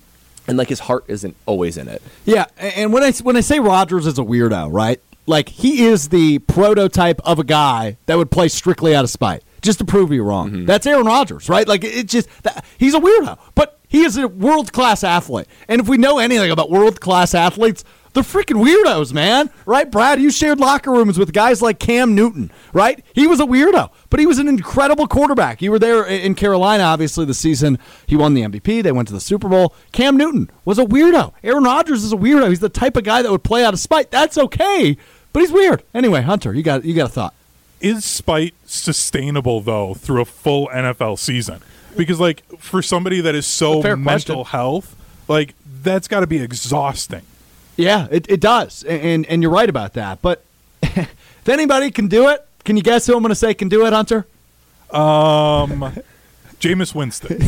and like his heart isn't always in it. Yeah, and when I when I say Rodgers is a weirdo, right? Like he is the prototype of a guy that would play strictly out of spite, just to prove you wrong. Mm-hmm. That's Aaron Rodgers, right? Like it just that, he's a weirdo, but he is a world class athlete. And if we know anything about world class athletes, they're freaking weirdos, man. Right, Brad? You shared locker rooms with guys like Cam Newton, right? He was a weirdo, but he was an incredible quarterback. You were there in Carolina, obviously, the season he won the MVP. They went to the Super Bowl. Cam Newton was a weirdo. Aaron Rodgers is a weirdo. He's the type of guy that would play out of spite. That's okay, but he's weird. Anyway, Hunter, you got you got a thought? is spite sustainable though through a full NFL season? Because like for somebody that is so mental question. health, like that's got to be exhausting. Yeah, it, it does, and, and and you're right about that. But if anybody can do it, can you guess who I'm going to say can do it, Hunter? Um, Jameis Winston.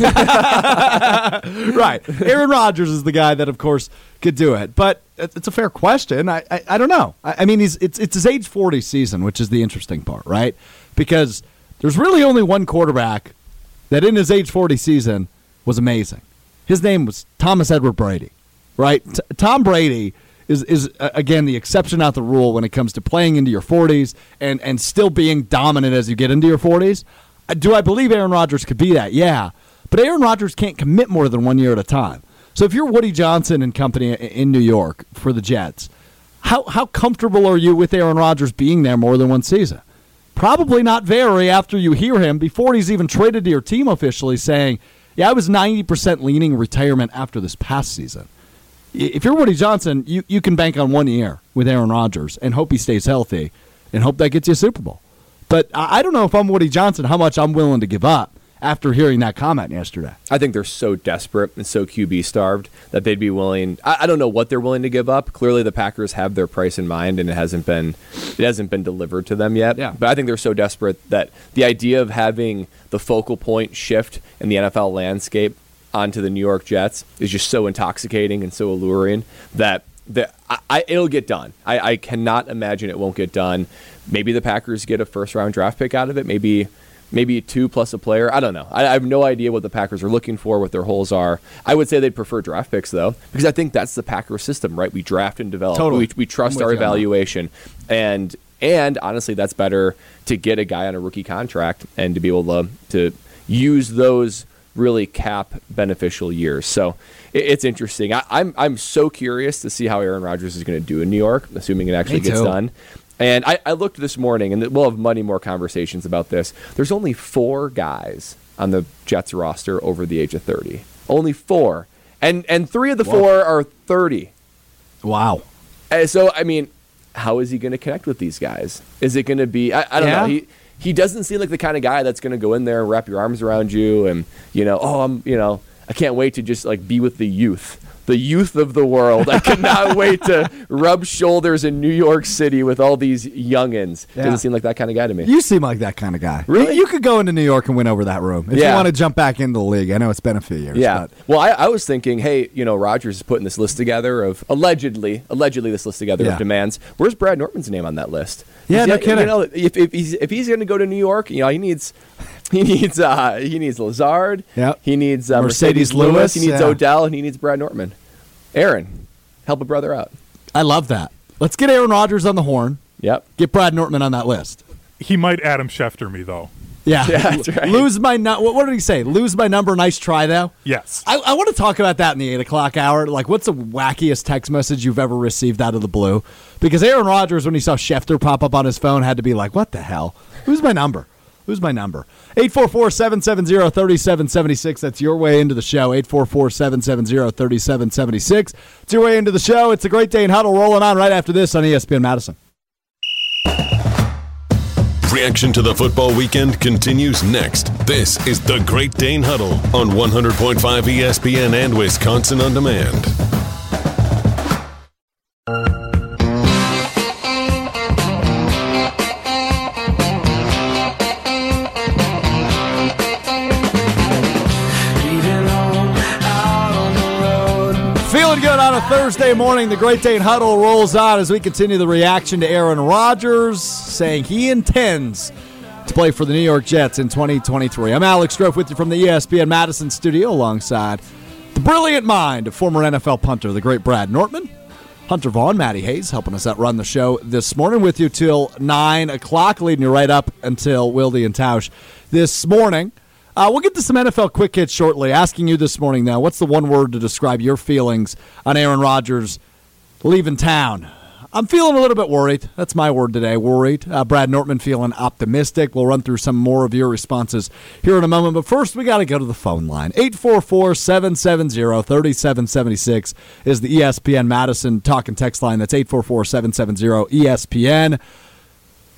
right. Aaron Rodgers is the guy that, of course, could do it. But it's a fair question. I, I, I don't know. I, I mean, he's it's, it's his age 40 season, which is the interesting part, right? Because there's really only one quarterback that in his age 40 season was amazing. His name was Thomas Edward Brady, right? T- Tom Brady is is uh, again the exception not the rule when it comes to playing into your 40s and and still being dominant as you get into your 40s. Do I believe Aaron Rodgers could be that? Yeah. But Aaron Rodgers can't commit more than one year at a time. So if you're Woody Johnson and company in New York for the Jets, how how comfortable are you with Aaron Rodgers being there more than one season? Probably not very after you hear him before he's even traded to your team officially saying, "Yeah, I was 90% leaning retirement after this past season." If you're Woody Johnson, you, you can bank on one year with Aaron Rodgers and hope he stays healthy and hope that gets you a Super Bowl. But I don't know if I'm Woody Johnson, how much I'm willing to give up after hearing that comment yesterday. I think they're so desperate and so QB starved that they'd be willing. I, I don't know what they're willing to give up. Clearly, the Packers have their price in mind, and it hasn't been it hasn't been delivered to them yet. Yeah. But I think they're so desperate that the idea of having the focal point shift in the NFL landscape onto the New York Jets is just so intoxicating and so alluring that. That I, I, it'll get done. I, I cannot imagine it won't get done. Maybe the Packers get a first round draft pick out of it. Maybe maybe two plus a player. I don't know. I, I have no idea what the Packers are looking for, what their holes are. I would say they'd prefer draft picks though, because I think that's the Packers system, right? We draft and develop. Totally. We, we trust our you on that. evaluation, and and honestly, that's better to get a guy on a rookie contract and to be able to to use those really cap beneficial years. So it's interesting. I, I'm I'm so curious to see how Aaron Rodgers is going to do in New York, assuming it actually gets done. And I, I looked this morning, and we'll have many more conversations about this. There's only four guys on the Jets roster over the age of 30. Only four. And and three of the four are 30. Wow. Uh, so, I mean, how is he going to connect with these guys? Is it going to be, I, I don't Yeah. know. He, he doesn't seem like the kind of guy that's going to go in there and wrap your arms around you and, you know, oh, I'm, you know, I can't wait to just like be with the youth. The youth of the world. I cannot wait to rub shoulders in New York City with all these youngins. Yeah. Doesn't seem like that kind of guy to me. You seem like that kind of guy. Really? You could go into New York and win over that room if you want to jump back into the league. I know it's been a few years. Yeah. but- Well, I, I was thinking, hey, you know, Rodgers is putting this list together of allegedly, allegedly this list together Yeah. of demands. Where's Brad Nortman's name on that list? Yeah, no You kidding. know, if, if he's if he's going to go to New York, you know, he needs he needs uh he needs Lazard. Yep. He needs uh, Marcedes Marcedes Lewis. Lewis, He needs yeah. Odell, and he needs Brad Nortman. Aaron, help a brother out. I love that. Let's get Aaron Rodgers on the horn. Yep. Get Brad Nortman on that list. He might Adam Schefter me though. Yeah, Yeah, that's right. Lose my nu- what, what did he say? Lose my number. Nice try though. Yes. I, I want to talk about that in the eight o'clock hour. Like, what's the wackiest text message you've ever received out of the blue? Because Aaron Rodgers, when he saw Schefter pop up on his phone, had to be like, "What the hell? Who's my number? Who's my number?" 844-770-3776. That's your way into the show. 844-770-3776. It's your way into the show. It's a Great Dane Huddle rolling on right after this on ESPN Madison. Reaction to the football weekend continues next. This is the Great Dane Huddle on 100.5 ESPN and Wisconsin On Demand. On a Thursday morning. The Great Dane Huddle rolls on as we continue the reaction to Aaron Rodgers saying he intends to play for the New York Jets in 2023. I'm Alex Strouf with you from the ESPN Madison studio alongside the brilliant mind of former NFL punter, the great Brad Nortman. Hunter Vaughn, Matty Hayes helping us out run the show this morning with you till 9 o'clock, leading you right up until Wildy and Tausch this morning. Uh, we'll get to some NFL quick hits shortly. Asking you this morning now, what's the one word to describe your feelings on Aaron Rodgers leaving town? I'm feeling a little bit worried. That's my word today, worried. Uh, Brad Nortman feeling optimistic. We'll run through some more of your responses here in a moment. But first, we got to go to the phone line. 844 770 3776 is the ESPN Madison talk and text line. That's 844 770 ESPN.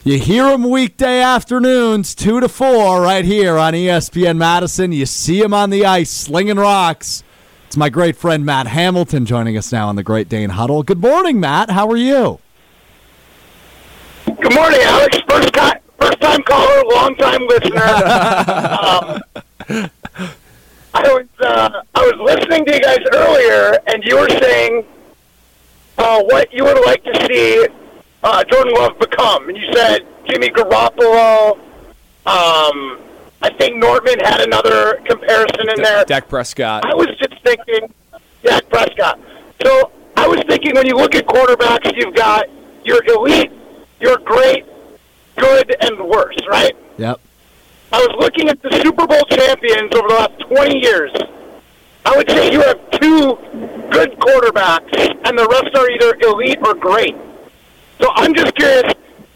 You hear them weekday afternoons, 2 to 4, right here on ESPN Madison. You see him on the ice slinging rocks. It's my great friend Matt Hamilton joining us now on the Great Dane Huddle. Good morning, Matt. How are you? Good morning, Alex. First time, first time caller, long time listener. um, I was uh, I was listening to you guys earlier, and you were saying uh, what you would like to see uh, Jordan Love become, and you said Jimmy Garoppolo. Um, I think Nortman had another comparison in there. Dak Prescott. I was just thinking, Dak Prescott. So I was thinking when you look at quarterbacks, you've got your elite, your great, good, and worse, right? Yep. I was looking at the Super Bowl champions over the last 20 years. I would say you have two good quarterbacks, and the rest are either elite or great. So I'm just curious,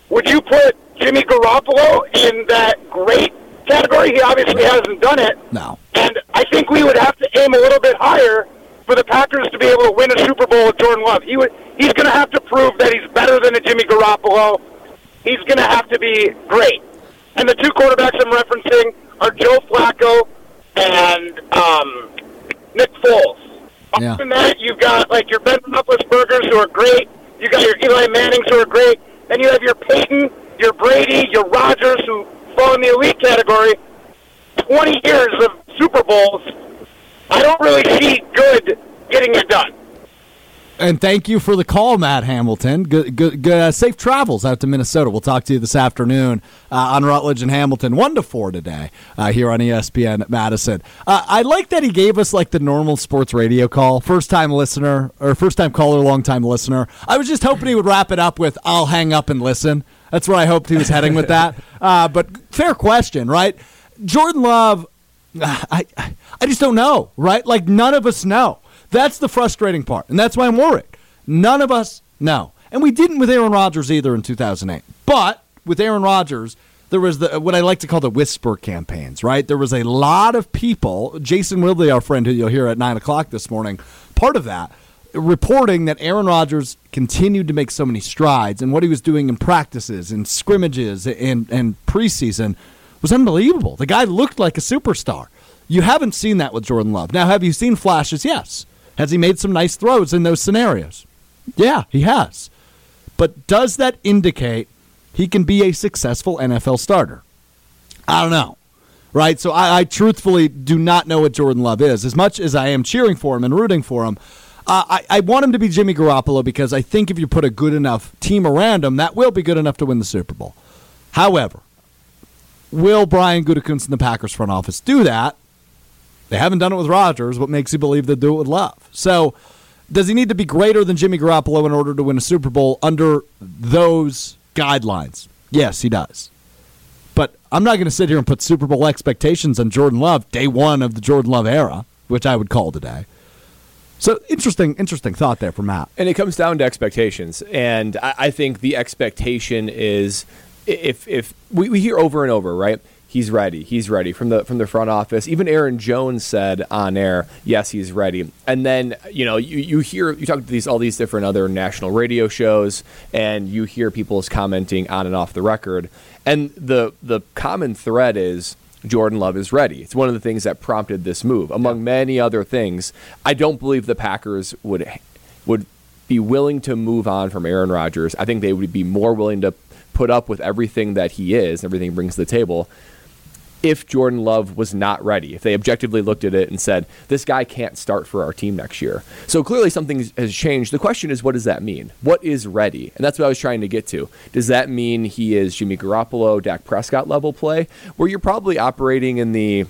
would you put Jimmy Garoppolo in that great category? He obviously hasn't done it. No. And I think we would have to aim a little bit higher for the Packers to be able to win a Super Bowl with Jordan Love. He would, he's going to have to prove that he's better than a Jimmy Garoppolo. He's going to have to be great. And the two quarterbacks I'm referencing are Joe Flacco and um, Nick Foles. Yeah. Other than that, you've got like your Ben Roethlisbergers who are great. You got your Eli Mannings who are great. Then you have your Peyton, your Brady, your Rodgers who fall in the elite category. 20 years of Super Bowls. I don't really see good getting it done. And thank you for the call, Matt Hamilton. Good, good, good uh, safe travels out to Minnesota. We'll talk to you this afternoon uh, on Rutledge and Hamilton, one to four today uh, here on ESPN Madison. Uh, I like that he gave us like the normal sports radio call. First time listener or first time caller, long time listener. I was just hoping he would wrap it up with "I'll hang up and listen." That's where I hoped he was heading with that. Uh, but fair question, right? Jordan Love, I, I, I just don't know, right? Like none of us know. That's the frustrating part, and that's why I'm worried. None of us know, and we didn't with Aaron Rodgers either in 2008. But with Aaron Rodgers, there was the what I like to call the whisper campaigns, right? There was a lot of people. Jason Ridley, our friend, who you'll hear at nine o'clock this morning, part of that reporting that Aaron Rodgers continued to make so many strides, and what he was doing in practices and scrimmages and and preseason was unbelievable. The guy looked like a superstar. You haven't seen that with Jordan Love. Now, have you seen flashes? Yes. Has he made some nice throws in those scenarios? Yeah, he has. But does that indicate he can be a successful NFL starter? I don't know. Right? So I, I truthfully do not know what Jordan Love is. As much as I am cheering for him and rooting for him, uh, I, I want him to be Jimmy Garoppolo because I think if you put a good enough team around him, that will be good enough to win the Super Bowl. However, will Brian Gutekunst and the Packers front office do that? They haven't done it with Rodgers. What makes you believe they'll do it with Love? So, does he need to be greater than Jimmy Garoppolo in order to win a Super Bowl under those guidelines? Yes, he does. But I'm not going to sit here and put Super Bowl expectations on Jordan Love day one of the Jordan Love era, which I would call today. So interesting, interesting thought there from Matt. And it comes down to expectations, and I, I think the expectation is if if we, we hear over and over, right? He's ready. He's ready from the from the front office. Even Aaron Jones said on air, "Yes, he's ready." And then you know you, you hear you talk to these all these different other national radio shows, and you hear people's commenting on and off the record, and the the common thread is Jordan Love is ready. It's one of the things that prompted this move, among many other things. I don't believe the Packers would would be willing to move on from Aaron Rodgers. I think they would be more willing to put up with everything that he is, everything he brings to the table, if Jordan Love was not ready, if they objectively looked at it and said, this guy can't start for our team next year. So clearly something has changed. The question is, what does that mean? What is ready? And that's what I was trying to get to. Does that mean he is Jimmy Garoppolo, Dak Prescott level play, where you're probably operating in the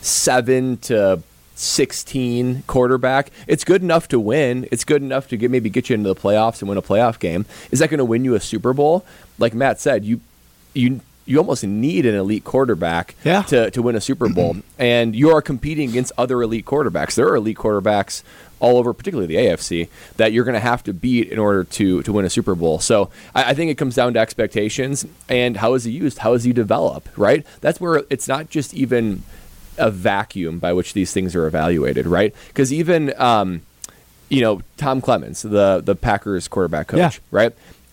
seven to 16 quarterback. It's good enough to win. It's good enough to get maybe get you into the playoffs and win a playoff game. Is that going to win you a Super Bowl? Like Matt said, you you you almost need an elite quarterback yeah. to, to win a Super Bowl. and you are competing against other elite quarterbacks. There are elite quarterbacks all over, particularly the AFC, that you're going to have to beat in order to to win a Super Bowl. So I, I think it comes down to expectations and how is he used, how is he developed, right? That's where it's not just even a vacuum by which these things are evaluated, right? Because even um, you know Tom Clements, the the Packers quarterback coach, Yeah. right?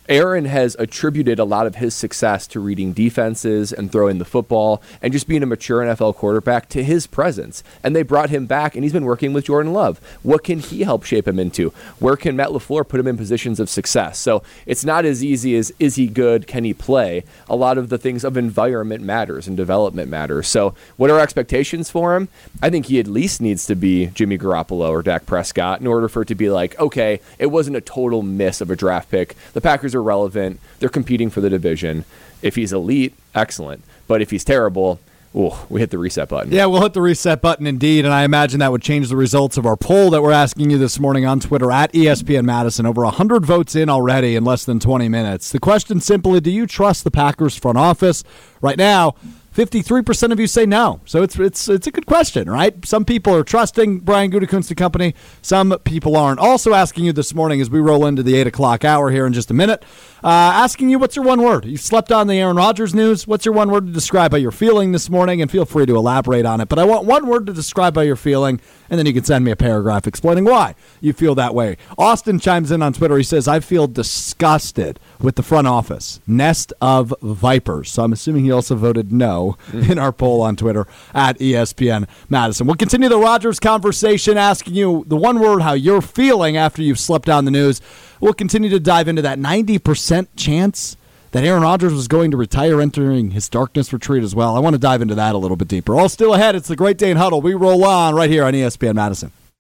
Aaron has attributed a lot of his success to reading defenses and throwing the football and just being a mature NFL quarterback to his presence. And they brought him back, and he's been working with Jordan Love. What can he help shape him into? Where can Matt LaFleur put him in positions of success? So it's not as easy as is he good? Can he play? A lot of the things of environment matters and development matters. So what are our expectations for him? I think he at least needs to be Jimmy Garoppolo or Dak Prescott in order for it to be like, okay, it wasn't a total miss of a draft pick. The Packers are relevant. They're competing for the division. If he's elite, excellent. But if he's terrible, ooh, we hit the reset button. Yeah, we'll hit the reset button indeed, and I imagine that would change the results of our poll that we're asking you this morning on Twitter at ESPN Madison. Over 100 votes in already in less than 20 minutes. The question simply do you trust the Packers front office? Right now, 53% of you say no. So it's it's it's a good question, right? Some people are trusting Brian Gutekunst and company. Some people aren't. Also asking you this morning as we roll into the 8 o'clock hour here in just a minute, Uh, asking you what's your one word? You slept on the Aaron Rodgers news. What's your one word to describe how you're feeling this morning? And feel free to elaborate on it. But I want one word to describe how you're feeling, and then you can send me a paragraph explaining why you feel that way. Austin chimes in on Twitter. He says, I feel disgusted with the front office. Nest of vipers. So I'm assuming he also voted no mm. in our poll on Twitter at ESPN Madison. We'll continue the Rodgers conversation, asking you the one word how you're feeling after you've slept on the news. We'll continue to dive into that 90% chance that Aaron Rodgers was going to retire entering his darkness retreat as well. I want to dive into that a little bit deeper. All still ahead. It's the Great Dane Huddle. We roll on right here on ESPN Madison.